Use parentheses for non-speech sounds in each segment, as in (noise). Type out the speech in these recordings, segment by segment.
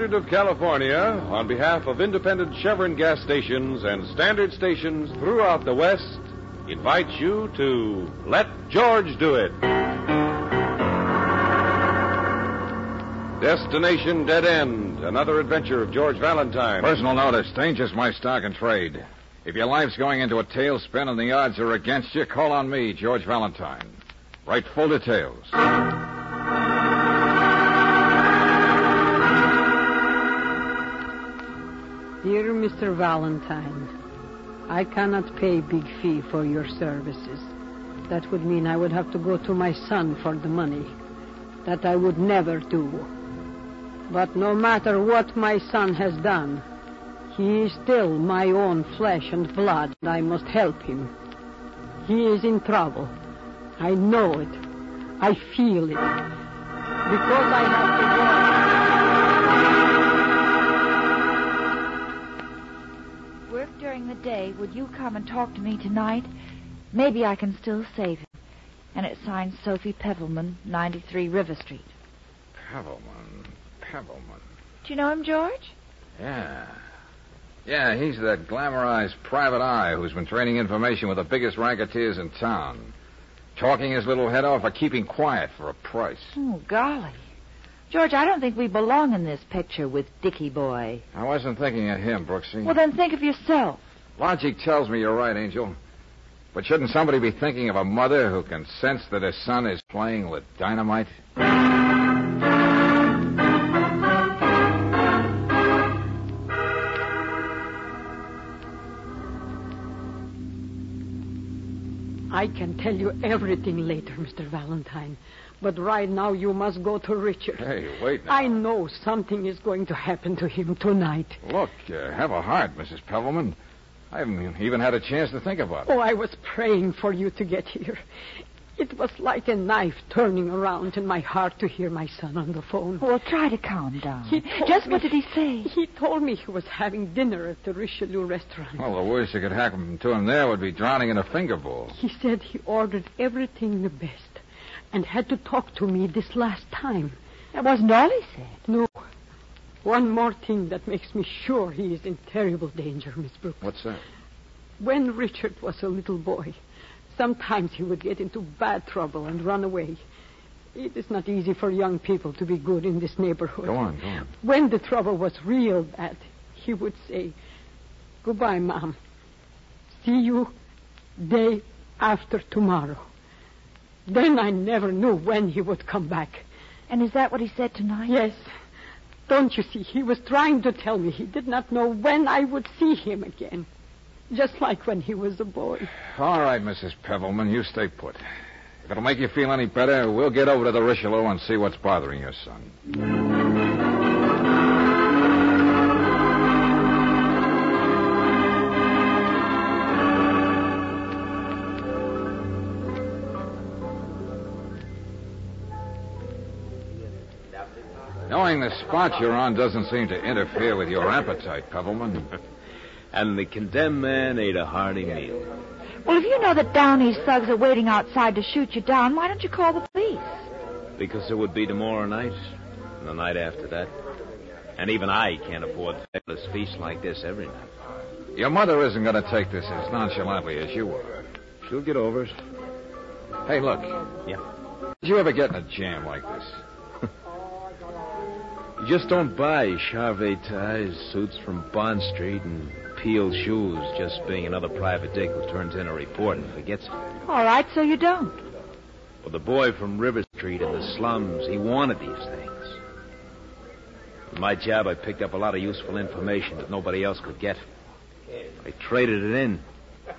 Standard of California, on behalf of independent Chevron gas stations and standard stations throughout the West, invites you to Let George Do It. Destination Dead End, another adventure of George Valentine. Personal notice danger's my stock and trade. If your life's going into a tailspin and the odds are against you, call on me, George Valentine. Write full details. Dear Mr. Valentine, I cannot pay big fee for your services. That would mean I would have to go to my son for the money. That I would never do. But no matter what my son has done, he is still my own flesh and blood, and I must help him. He is in trouble. I know it. I feel it. Because I have to go. During the day. Would you come and talk to me tonight? Maybe I can still save him. And it's signed Sophie Pevelman, 93 River Street. Pevelman. Pevelman. Do you know him, George? Yeah. Yeah, he's that glamorized private eye who's been trading information with the biggest racketeers in town. Talking his little head off for keeping quiet for a price. Oh, golly. George, I don't think we belong in this picture with Dickie Boy. I wasn't thinking of him, Brooksy. Well, then think of yourself. Logic tells me you're right, Angel. But shouldn't somebody be thinking of a mother who can sense that her son is playing with dynamite? I can tell you everything later, Mr. Valentine. But right now you must go to Richard. Hey, wait now. I know something is going to happen to him tonight. Look, uh, have a heart, Mrs. Pevelman. I haven't even had a chance to think about it. Oh, I was praying for you to get here. It was like a knife turning around in my heart to hear my son on the phone. Well, try to calm down. Just me- what did he say? He told me he was having dinner at the Richelieu restaurant. Well, the worst that could happen to him there would be drowning in a finger bowl. He said he ordered everything the best and had to talk to me this last time. That wasn't all he said. No. One more thing that makes me sure he is in terrible danger, Miss Brooks. What's that? When Richard was a little boy, sometimes he would get into bad trouble and run away. It is not easy for young people to be good in this neighborhood. Go on, go on. When the trouble was real bad, he would say, Goodbye, Mom. See you day after tomorrow. Then I never knew when he would come back. And is that what he said tonight? Yes. Don't you see? He was trying to tell me he did not know when I would see him again. Just like when he was a boy. All right, Mrs. Pevelman, you stay put. If it'll make you feel any better, we'll get over to the Richelieu and see what's bothering your son. Knowing the spot you're on doesn't seem to interfere with your appetite, Pevelman. (laughs) And the condemned man ate a hearty meal. Well, if you know that Downey's thugs are waiting outside to shoot you down, why don't you call the police? Because it would be tomorrow night, and the night after that. And even I can't afford a fabulous feast like this every night. Your mother isn't going to take this as nonchalantly as you are. She'll get over it. Hey, look. Yeah. Did you ever get in a jam like this? You just don't buy Charvet ties, suits from Bond Street, and Peal shoes just being another private dick who turns in a report and forgets it. All right, so you don't. Well, the boy from River Street in the slums, he wanted these things. In my job, I picked up a lot of useful information that nobody else could get. I traded it in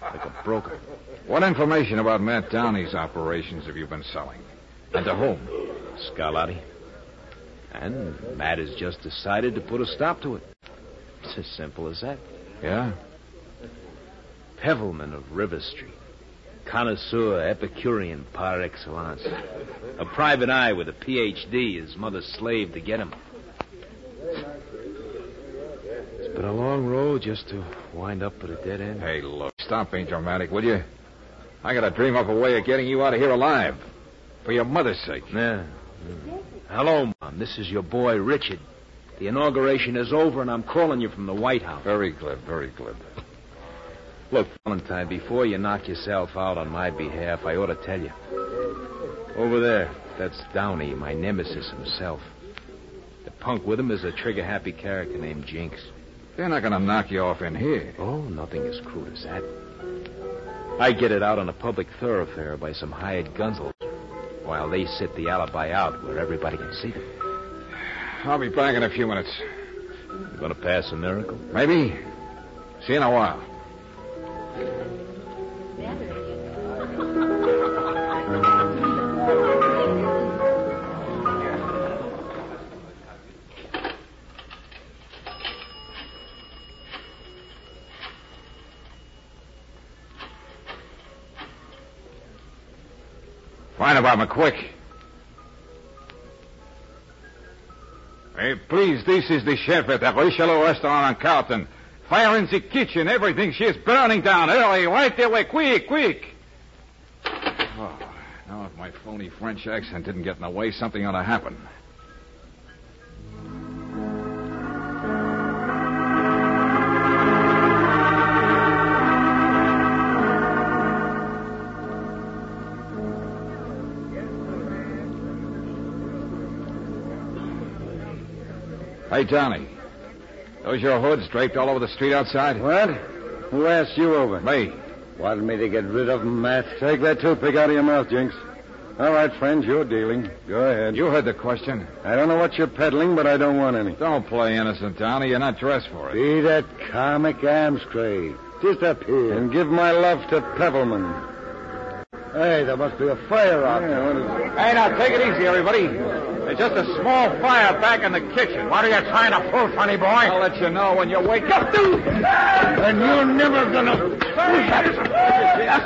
like a broker. What information about Matt Downey's operations have you been selling? And to whom? Scarlatti. And Matt has just decided to put a stop to it. It's as simple as that. Yeah? Pevelman of River Street. Connoisseur, Epicurean par excellence. A private eye with a Ph.D., his mother's slave to get him. It's been a long road just to wind up at a dead end. Hey, look, stop being dramatic, will you? I gotta dream up a way of getting you out of here alive. For your mother's sake. Yeah. Mm. Hello, This is your boy, Richard. The inauguration is over, and I'm calling you from the White House. Very glib, very glib. Look, Valentine, before you knock yourself out on my behalf, I ought to tell you. Over there, that's Downey, my nemesis himself. The punk with him is a trigger happy character named Jinx. They're not going to knock you off in here. Oh, nothing as crude as that. I get it out on a public thoroughfare by some hired gunsels, while they sit the alibi out where everybody can see them. I'll be back in a few minutes. You gonna pass a miracle? Maybe. See you in a while. Find about me quick. Please, this is the chef at the Richelieu restaurant on Carlton. Fire in the kitchen, everything. She's burning down. Early, right away, quick, quick. Oh, now if my phony French accent didn't get in the way, something ought to happen. Hey, Johnny. Those your hoods draped all over the street outside? What? Who asked you over? Me. Wanted me to get rid of them, Matt. Take that toothpick out of your mouth, Jinx. All right, friends, you're dealing. Go ahead. You heard the question. I don't know what you're peddling, but I don't want any. Don't play innocent, Downey. You're not dressed for it. Be that comic arms crate. Just up here. And give my love to Pebbleman. Hey, there must be a fire out there. What is? Hey, now take it easy, everybody. There's just a small fire back in the kitchen. What are you trying to pull, funny boy? I'll let you know when you wake up. And you're never gonna. Yeah.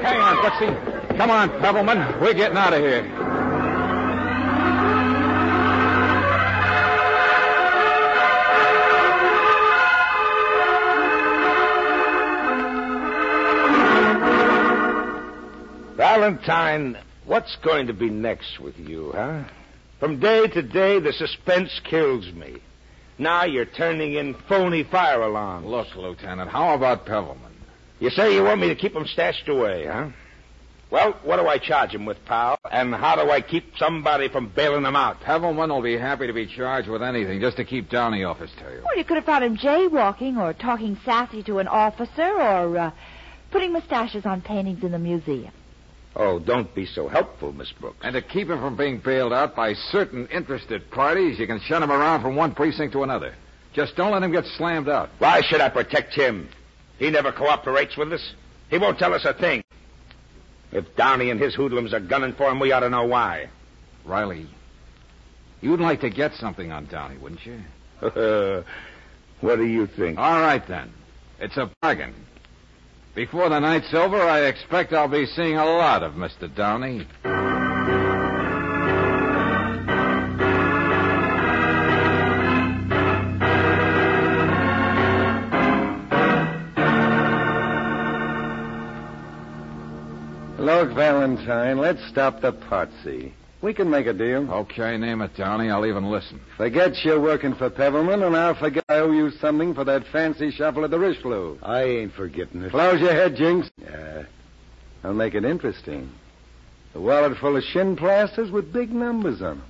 Hang on, Brooksy. Come on, Pebbleman. We're getting out of here. Valentine, what's going to be next with you, huh? From day to day, the suspense kills me. Now you're turning in phony fire alarms. Look, Lieutenant, how about Pebbleman? You say you want me to keep him stashed away, huh? Well, what do I charge him with, pal? And how do I keep somebody from bailing him out? Pebbleman will be happy to be charged with anything just to keep Downey off his tail. Well, you could have found him jaywalking or talking sassy to an officer or uh, putting mustaches on paintings in the museum. Oh, don't be so helpful, Miss Brooks. And to keep him from being bailed out by certain interested parties, you can shut him around from one precinct to another. Just don't let him get slammed out. Why should I protect him? He never cooperates with us. He won't tell us a thing. If Downey and his hoodlums are gunning for him, we ought to know why. Riley, you'd like to get something on Downey, wouldn't you? (laughs) what do you think? All right, then. It's a bargain. Before the night's over, I expect I'll be seeing a lot of Mr. Downey. Look, Valentine, let's stop the potsy. We can make a deal. Okay, name it, Downey. I'll even listen. Forget you're working for Pebbleman, and I'll forget I owe you something for that fancy shuffle at the Richelieu. I ain't forgetting it. Close your head, Jinx. Yeah. I'll make it interesting. A wallet full of shin plasters with big numbers on them.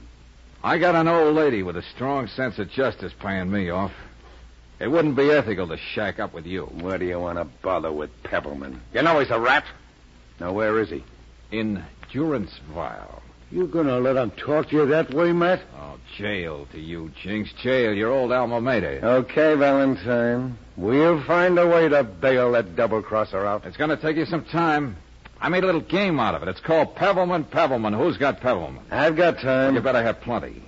I got an old lady with a strong sense of justice paying me off. It wouldn't be ethical to shack up with you. Why do you want to bother with Pebbleman? You know he's a rat. Now, where is he? In durance You gonna let him talk to you that way, Matt? Oh, jail to you, Jinx. Jail, your old alma mater. Okay, Valentine. We'll find a way to bail that double crosser out. It's going to take you some time. I made a little game out of it. It's called Pebbleman Pebbleman. Who's got Pebbleman? I've got time. You better have plenty.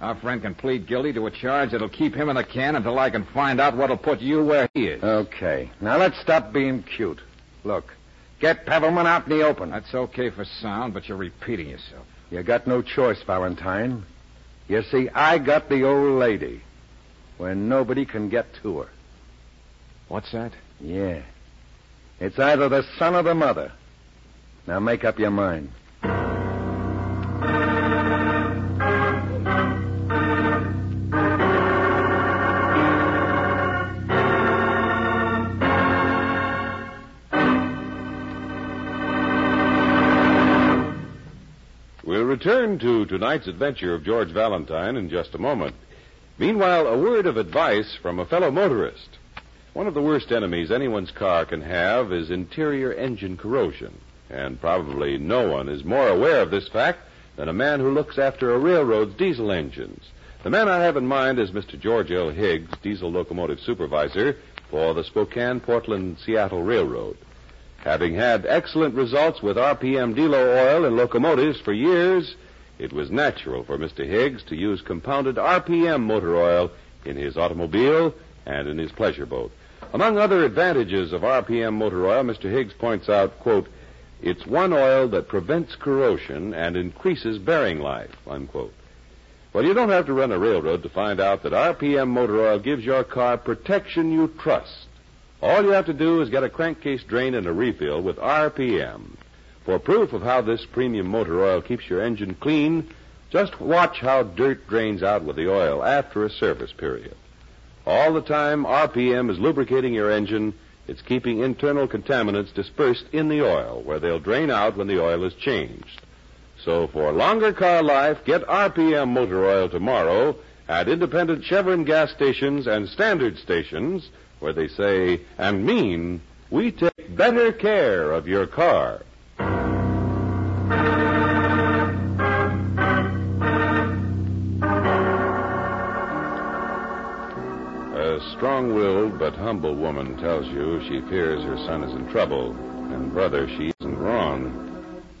Our friend can plead guilty to a charge that'll keep him in the can until I can find out what'll put you where he is. Okay. Now let's stop being cute. Look, get Pebbleman out in the open. That's okay for sound, but you're repeating yourself. You got no choice, Valentine. You see, I got the old lady where nobody can get to her. What's that? Yeah. It's either the son or the mother. Now make up your mind. Return to tonight's adventure of George Valentine in just a moment. Meanwhile, a word of advice from a fellow motorist. One of the worst enemies anyone's car can have is interior engine corrosion. And probably no one is more aware of this fact than a man who looks after a railroad's diesel engines. The man I have in mind is Mr. George L. Higgs, diesel locomotive supervisor for the Spokane, Portland, Seattle Railroad. Having had excellent results with RPM Delo oil in locomotives for years, it was natural for Mr. Higgs to use compounded RPM motor oil in his automobile and in his pleasure boat. Among other advantages of RPM motor oil, Mr. Higgs points out, quote, it's one oil that prevents corrosion and increases bearing life, unquote. Well, you don't have to run a railroad to find out that RPM motor oil gives your car protection you trust. All you have to do is get a crankcase drain and a refill with RPM. For proof of how this premium motor oil keeps your engine clean, just watch how dirt drains out with the oil after a service period. All the time, RPM is lubricating your engine. It's keeping internal contaminants dispersed in the oil, where they'll drain out when the oil is changed. So for longer car life, get RPM motor oil tomorrow at independent Chevron gas stations and standard stations where they say and mean we take better care of your car. A strong willed but humble woman tells you she fears her son is in trouble, and brother, she isn't wrong.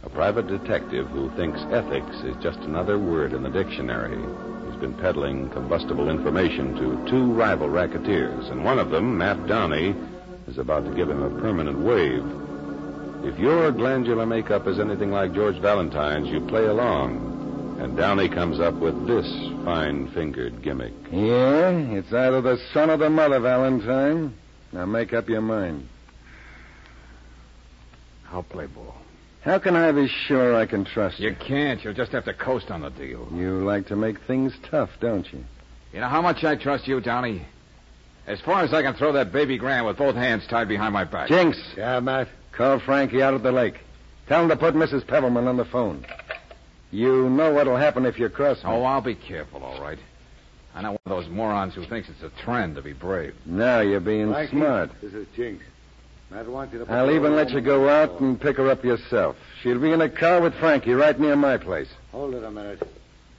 A private detective who thinks ethics is just another word in the dictionary. He's been peddling combustible information to two rival racketeers, and one of them, Matt Downey, is about to give him a permanent wave. If your glandular makeup is anything like George Valentine's, you play along. And Downey comes up with this fine fingered gimmick. Yeah, it's either the son or the mother, Valentine. Now make up your mind. I'll play ball. How can I be sure I can trust you? You can't. You'll just have to coast on the deal. You like to make things tough, don't you? You know how much I trust you, Downey? As far as I can throw that baby Graham with both hands tied behind my back. Jinx. Yeah, Matt. Call Frankie out at the lake. Tell him to put Mrs. Pebbleman on the phone. You know what'll happen if you cross me. Oh, I'll be careful, all right. I know one of those morons who thinks it's a trend to be brave. Now you're being Frankie, smart. This is Jinx. I'll even let you go out and pick her up yourself. She'll be in a car with Frankie right near my place. Hold it a minute.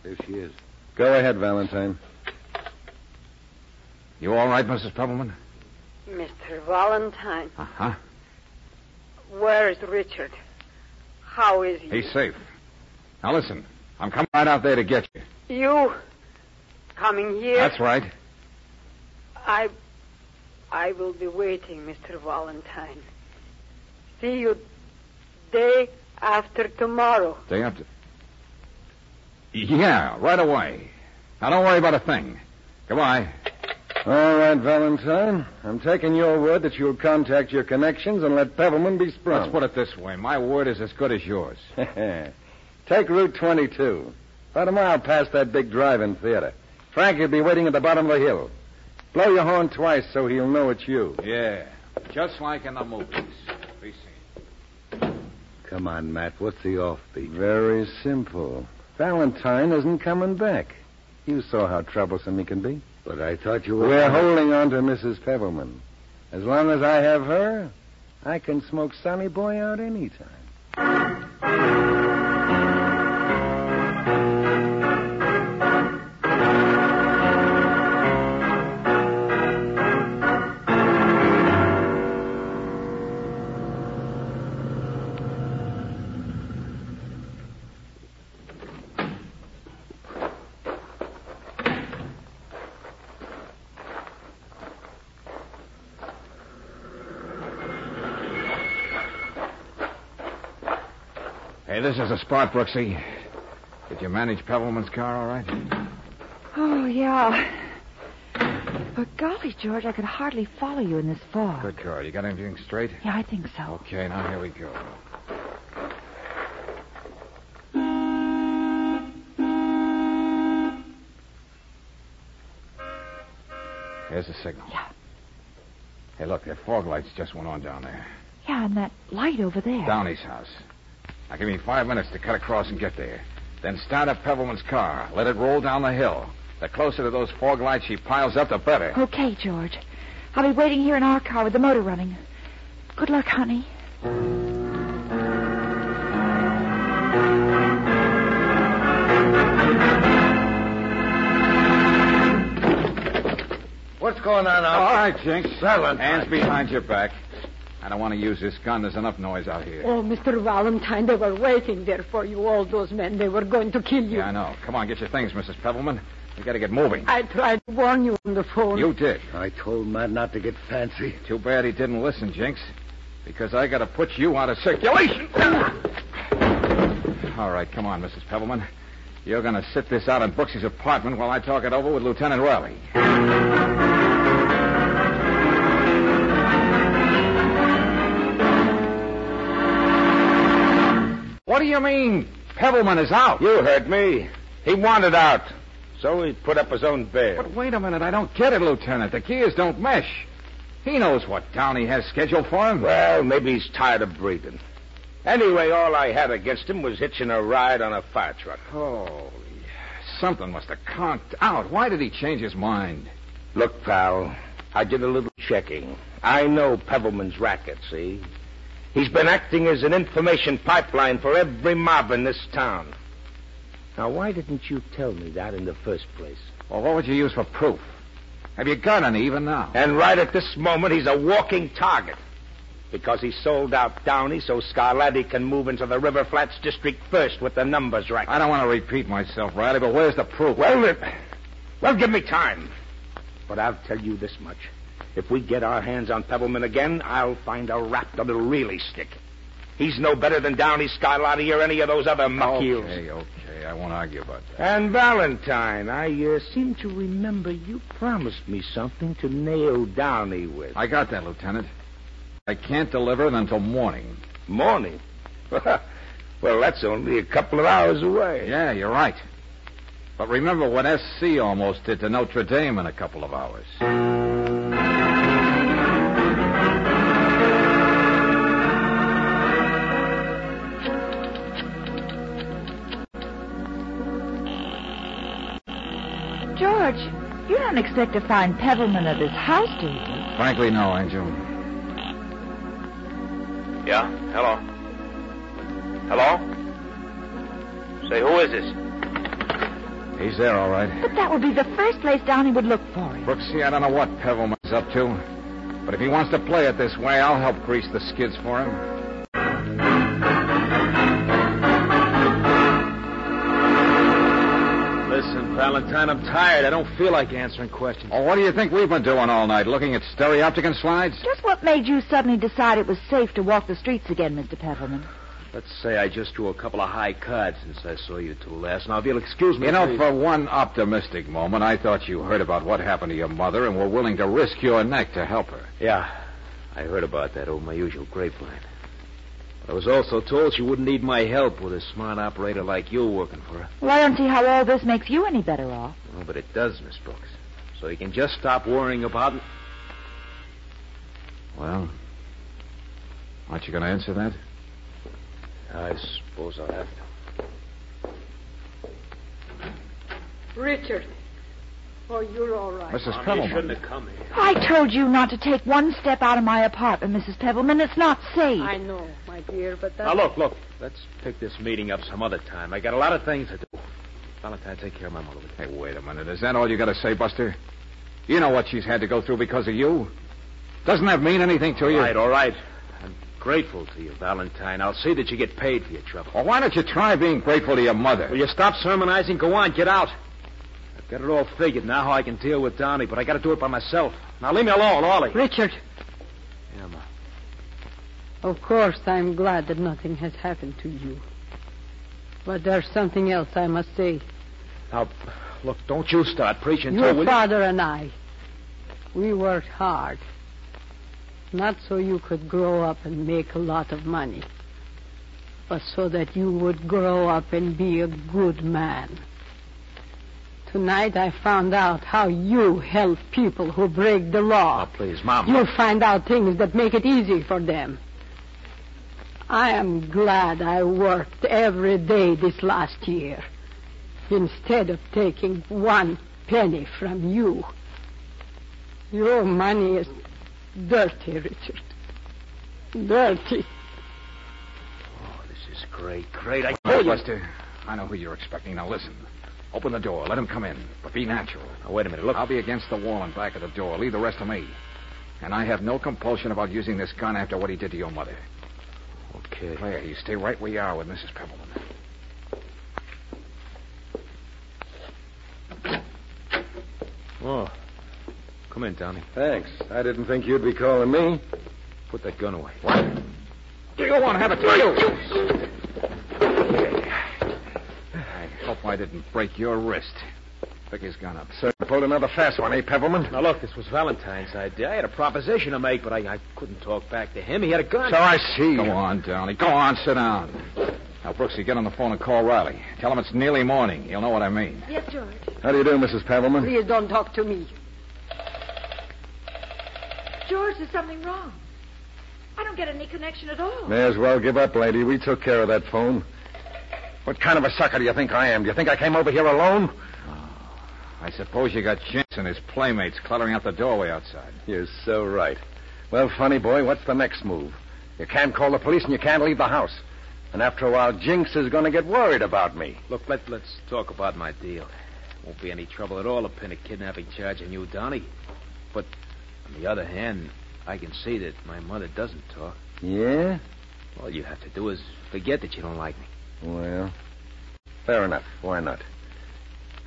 There she is. Go ahead, Valentine. You all right, Mrs. Pebbleman? Mr. Valentine, Uh huh. where is Richard? How is he? He's safe. Now listen, I'm coming right out there to get you. You coming here? That's right. I I will be waiting, Mr. Valentine. See you day after tomorrow. Day after. Yeah, right away. Now don't worry about a thing. Goodbye. All right, Valentine. I'm taking your word that you'll contact your connections and let Pebbleman be sprung. Let's put it this way. My word is as good as yours. (laughs) Take Route 22. About a mile past that big drive-in theater. Frankie'll be waiting at the bottom of the hill. Blow your horn twice so he'll know it's you. Yeah. Just like in the movies. Be seen. Come on, Matt. What's the offbeat? Very simple. Valentine isn't coming back. You saw how troublesome he can be. But I thought you were. We're holding on to Mrs. Pebbleman. As long as I have her, I can smoke Sonny Boy out anytime. Is a spot, Brooksy. Did you manage Pebbleman's car all right? Oh, yeah. But golly, George, I could hardly follow you in this fog. Good car. You got everything straight? Yeah, I think so. Okay, now here we go. Here's the signal. Yeah. Hey, look, their fog lights just went on down there. Yeah, and that light over there. Downey's house. Now give me five minutes to cut across and get there. Then start up Pebbleman's car. Let it roll down the hill. The closer to those fog lights she piles up, the better. Okay, George. I'll be waiting here in our car with the motor running. Good luck, honey. What's going on out All right, Jinx. Valentine. Hands behind your back. I don't want to use this gun. There's enough noise out here. Oh, Mr. Valentine, they were waiting there for you, all those men. They were going to kill you. Yeah, I know. Come on, get your things, Mrs. Pebbleman. We got to get moving. I tried to warn you on the phone. You did. I told Matt not to get fancy. Too bad he didn't listen, Jinx. Because I got to put you out of circulation. All right, come on, Mrs. Pebbleman. You're going to sit this out in Brooksy's apartment while I talk it over with Lieutenant Riley. What do you mean, Pebbleman is out? You heard me. He wanted out. So he put up his own bail. But wait a minute, I don't get it, Lieutenant. The gears don't mesh. He knows what Downey has scheduled for him. Well, maybe he's tired of breathing. Anyway, all I had against him was hitching a ride on a fire truck. Holy, something must have conked out. Why did he change his mind? Look, pal, I did a little checking. I know Pebbleman's racket, see? He's been acting as an information pipeline for every mob in this town. Now, why didn't you tell me that in the first place? Well, what would you use for proof? Have you got any even now? And right at this moment, he's a walking target. Because he sold out Downey so Scarlatti can move into the River Flats district first with the numbers right. I don't want to repeat myself, Riley, but where's the proof? Well, well, give me time. But I'll tell you this much. If we get our hands on Pebbleman again, I'll find a rap that'll really stick. He's no better than Downey, Scarlatti, or any of those other muckheels. Okay, okay. I won't argue about that. And Valentine, I uh, seem to remember you promised me something to nail Downey with. I got that, Lieutenant. I can't deliver it until morning. Morning? (laughs) well, that's only a couple of hours away. Yeah, you're right. But remember what SC almost did to Notre Dame in a couple of hours. George, you don't expect to find Pebbleman at his house, do you? Frankly, no, Angel. Yeah? Hello? Hello? Say, who is this? He's there, all right. But that would be the first place Downey would look for him. Brooksy, I don't know what Pebbleman's up to. But if he wants to play it this way, I'll help grease the skids for him. Listen, Valentine, I'm tired. I don't feel like answering questions. Oh, what do you think we've been doing all night? Looking at stereopticon slides? Just what made you suddenly decide it was safe to walk the streets again, Mr. Pebbleman? Let's say I just drew a couple of high cards since I saw you two last. Now, if you'll excuse me. You know, please. for one optimistic moment, I thought you heard about what happened to your mother and were willing to risk your neck to help her. Yeah, I heard about that over my usual grapevine. But I was also told she wouldn't need my help with a smart operator like you working for her. Well, I don't see how all this makes you any better off. Oh, but it does, Miss Brooks. So you can just stop worrying about it. Well, aren't you going to answer that? I suppose I'll have to. Richard. Oh, you're all right. Mrs. You Pebbleman. shouldn't have come here. I told you not to take one step out of my apartment, Mrs. Pebbleman. It's not safe. I know, my dear, but Now, look, look. Let's pick this meeting up some other time. I got a lot of things to do. Valentine, take care of my mother. Hey, wait a minute. Is that all you got to say, Buster? You know what she's had to go through because of you. Doesn't that mean anything to All you? right, all right. I'm grateful to you, Valentine. I'll see that you get paid for your trouble. Well, why don't you try being grateful to your mother? Will you stop sermonizing? Go on, get out. Got it all figured now how I can deal with Downey, but I got to do it by myself. Now leave me alone, Ollie. Richard, Yeah, Ma. of course I'm glad that nothing has happened to you. But there's something else I must say. Now, look, don't you start preaching to Your you? father and I, we worked hard. Not so you could grow up and make a lot of money, but so that you would grow up and be a good man. Tonight I found out how you help people who break the law. Oh, please, Mom. You'll find out things that make it easy for them. I am glad I worked every day this last year instead of taking one penny from you. Your money is dirty, Richard. Dirty. Oh, this is great, great. I All told you. Buster. I know who you're expecting. Now listen. Open the door. Let him come in. But be natural. Now, wait a minute. Look. I'll be against the wall and back of the door. Leave the rest to me. And I have no compulsion about using this gun after what he did to your mother. Okay. Claire, you stay right where you are with Mrs. Pebbleman. Oh. Come in, Donnie. Thanks. I didn't think you'd be calling me. Put that gun away. What? Do you want to have it to you? I didn't break your wrist. Pick his gun up. So you pulled another fast one, eh, Pebbleman? Now, look, this was Valentine's idea. I had a proposition to make, but I, I couldn't talk back to him. He had a gun. So I see. Go on, Downey. Go on, sit down. Now, Brooksy, get on the phone and call Riley. Tell him it's nearly morning. He'll know what I mean. Yes, George. How do you do, Mrs. Pebbleman? Please don't talk to me. George, there's something wrong. I don't get any connection at all. May as well give up, lady. We took care of that phone. What kind of a sucker do you think I am? Do you think I came over here alone? Oh, I suppose you got Jinx and his playmates cluttering out the doorway outside. You're so right. Well, funny boy, what's the next move? You can't call the police and you can't leave the house. And after a while, Jinx is going to get worried about me. Look, let, let's talk about my deal. Won't be any trouble at all to pin a kidnapping charge on you, Donnie. But on the other hand, I can see that my mother doesn't talk. Yeah? All you have to do is forget that you don't like me. Well, fair enough. Why not?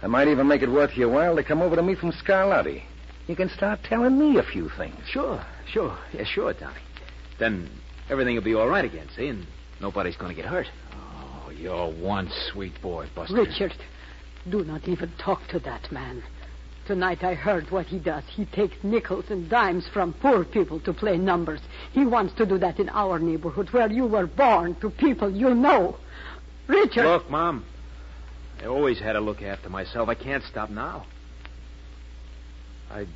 I might even make it worth your while to come over to me from Scarlatti. You can start telling me a few things. Sure, sure. Yeah, sure, Donnie. Then everything will be all right again, see? And nobody's going to get hurt. Oh, you're one sweet boy, Buster. Richard, do not even talk to that man. Tonight I heard what he does. He takes nickels and dimes from poor people to play numbers. He wants to do that in our neighborhood where you were born to people you know. Richard. Look, Mom. I always had to look after myself. I can't stop now. I'd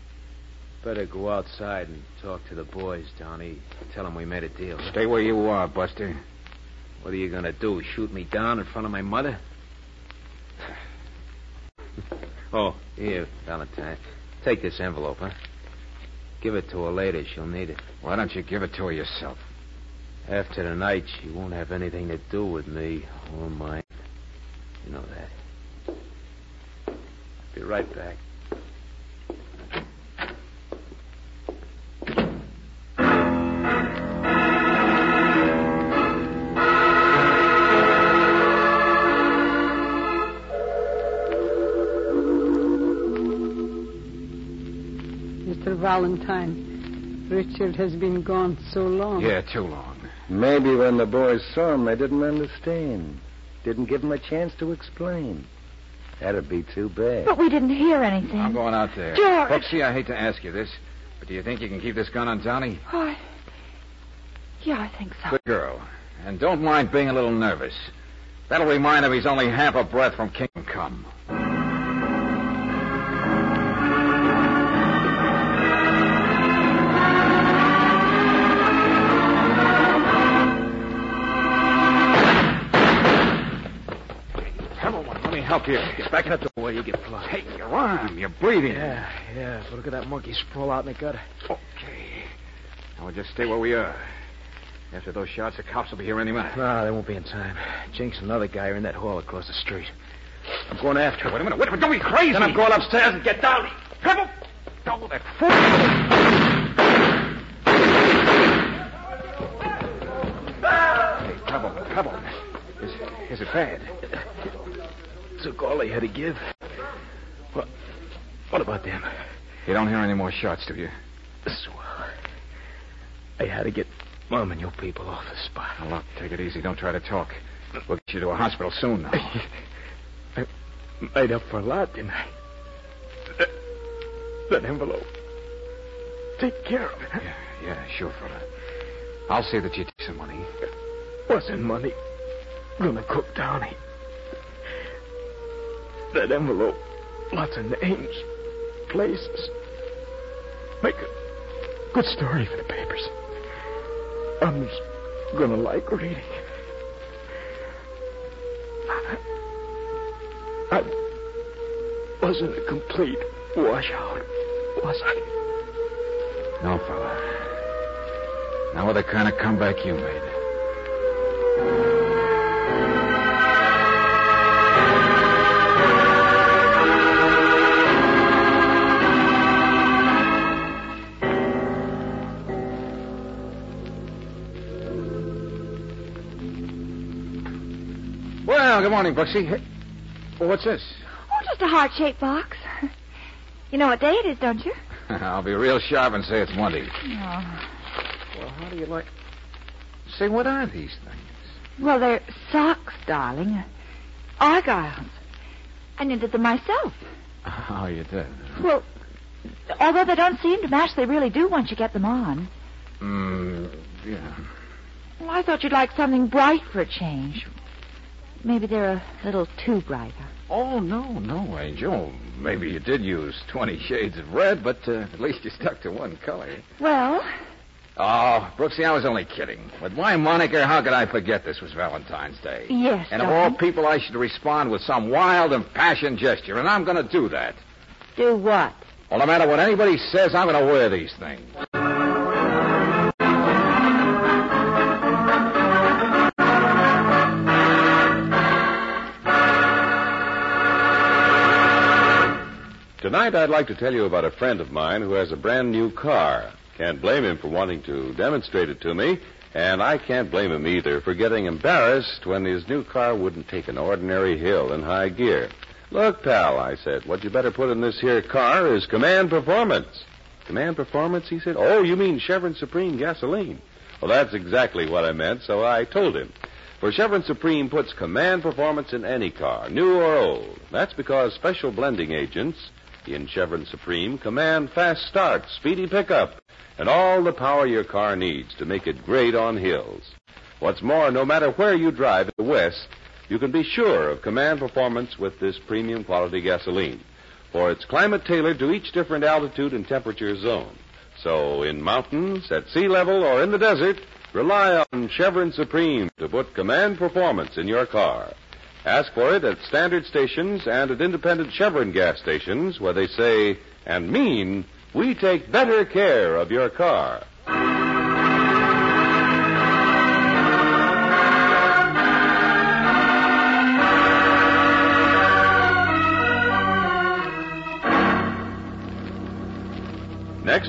better go outside and talk to the boys, Donnie. Tell them we made a deal. Stay where you are, Buster. What are you going to do? Shoot me down in front of my mother? oh, here, Valentine. Take this envelope, huh? Give it to her later. She'll need it. Why don't you give it to her yourself? After tonight, she won't have anything to do with me or mine. You know that. Be right back. Mr. Valentine, Richard has been gone so long. Yeah, too long. Maybe when the boys saw him, they didn't understand. Didn't give him a chance to explain. That'd be too bad. But we didn't hear anything. I'm going out there. George! Brooksy, I hate to ask you this, but do you think you can keep this gun on Downey? Oh, I... Yeah, I think so. Good girl. And don't mind being a little nervous. That'll remind him he's only half a breath from Kingdom Come. Help you. Get back in the where you get blood. Hey, your arm. You're bleeding. Yeah, yeah. But look at that monkey sprawl out in the gutter. Okay. Now we'll just stay where we are. After those shots, the cops will be here any minute. No, they won't be in time. Jinx and another guy are in that hall across the street. I'm going after him. Wait a minute. Wait a minute. Don't be crazy. Then I'm going upstairs and get down. Pebble! Oh, that fool! Hey, Pebble, Pebble. Is, is it bad? Took all they had to give. What? What about them? You don't hear any more shots, do you? Swell. Uh, I had to get Mom and your people off the spot. Now, look, take it easy. Don't try to talk. We'll get you to a hospital soon now. (laughs) I made up for a lot, didn't I? That, that envelope. Take care of it. Yeah, yeah, sure, fella. I'll see that you take some money. Wasn't money gonna cook down Downey? That envelope. Lots of names, places. Make a good story for the papers. I'm gonna like reading. I, I wasn't a complete washout, was I? No, fella. Not with the kind of comeback you made. Good morning, Brooksy. Hey, well, what's this? Oh, just a heart-shaped box. (laughs) You know what day it is, don't you? (laughs) I'll be real sharp and say it's Monday. Oh. Well, how do you like... Say, what are these things? Well, they're socks, darling. Argyles. I knitted them myself. (laughs) Oh, you did? Well, although they don't seem to match, they really do once you get them on. Mm, yeah. Well, I thought you'd like something bright for a change. Maybe they're a little too bright. Oh, no, no, Angel. Maybe you did use 20 shades of red, but uh, at least you stuck to one color. Well, Oh, Brooksy, I was only kidding. With my moniker, how could I forget this was Valentine's Day? yes, And of darling. all people, I should respond with some wild, and impassioned gesture, and I'm going to do that. Do what? Well, no matter what anybody says, I'm going to wear these things. Tonight, I'd like to tell you about a friend of mine who has a brand new car. Can't blame him for wanting to demonstrate it to me, and I can't blame him either for getting embarrassed when his new car wouldn't take an ordinary hill in high gear. Look, pal, I said, what you better put in this here car is command performance. Command performance, he said. Oh, you mean Chevron Supreme gasoline. Well, that's exactly what I meant, so I told him. For Chevron Supreme puts command performance in any car, new or old. That's because special blending agents in Chevron Supreme command fast start, speedy pickup, and all the power your car needs to make it great on hills. What's more, no matter where you drive in the West, you can be sure of command performance with this premium quality gasoline. For it's climate tailored to each different altitude and temperature zone. So in mountains, at sea level, or in the desert, rely on Chevron Supreme to put command performance in your car. Ask for it at standard stations and at independent Chevron gas stations where they say and mean we take better care of your car.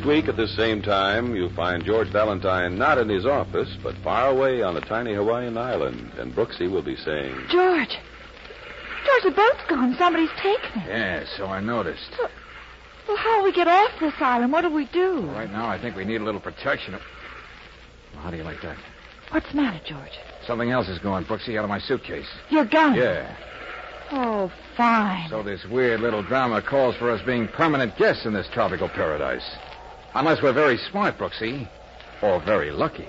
Week at this same time, you'll find George Valentine not in his office, but far away on a tiny Hawaiian island, and Brooksy will be saying, George. George, the boat's gone. Somebody's taken it. Yeah, so I noticed. Well, how will we get off this island? What do we do? Right now, I think we need a little protection. Well, how do you like that? What's the matter, George? Something else is going, Brooksy, out of my suitcase. Your gun. Yeah. Oh, fine. So this weird little drama calls for us being permanent guests in this tropical paradise. Unless we're very smart, Brooksy. Or very lucky.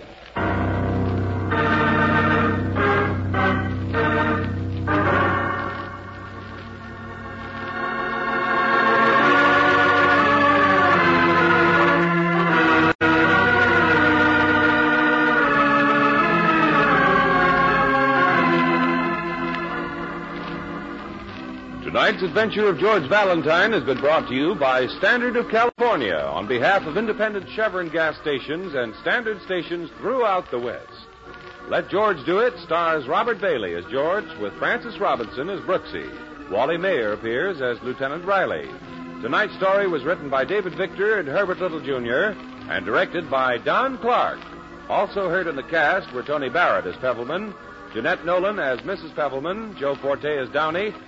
Adventure of George Valentine has been brought to you by Standard of California on behalf of independent Chevron gas stations and standard stations throughout the West. Let George Do It stars Robert Bailey as George with Frances Robinson as Brooksy. Wally Maher appears as Lieutenant Riley. Tonight's story was written by David Victor and Herbert Little Jr. and directed by Don Clark. Also heard in the cast were Tony Barrett as Pebbleman, Jeanette Nolan as Mrs. Pebbleman, Joe Forte as Downey,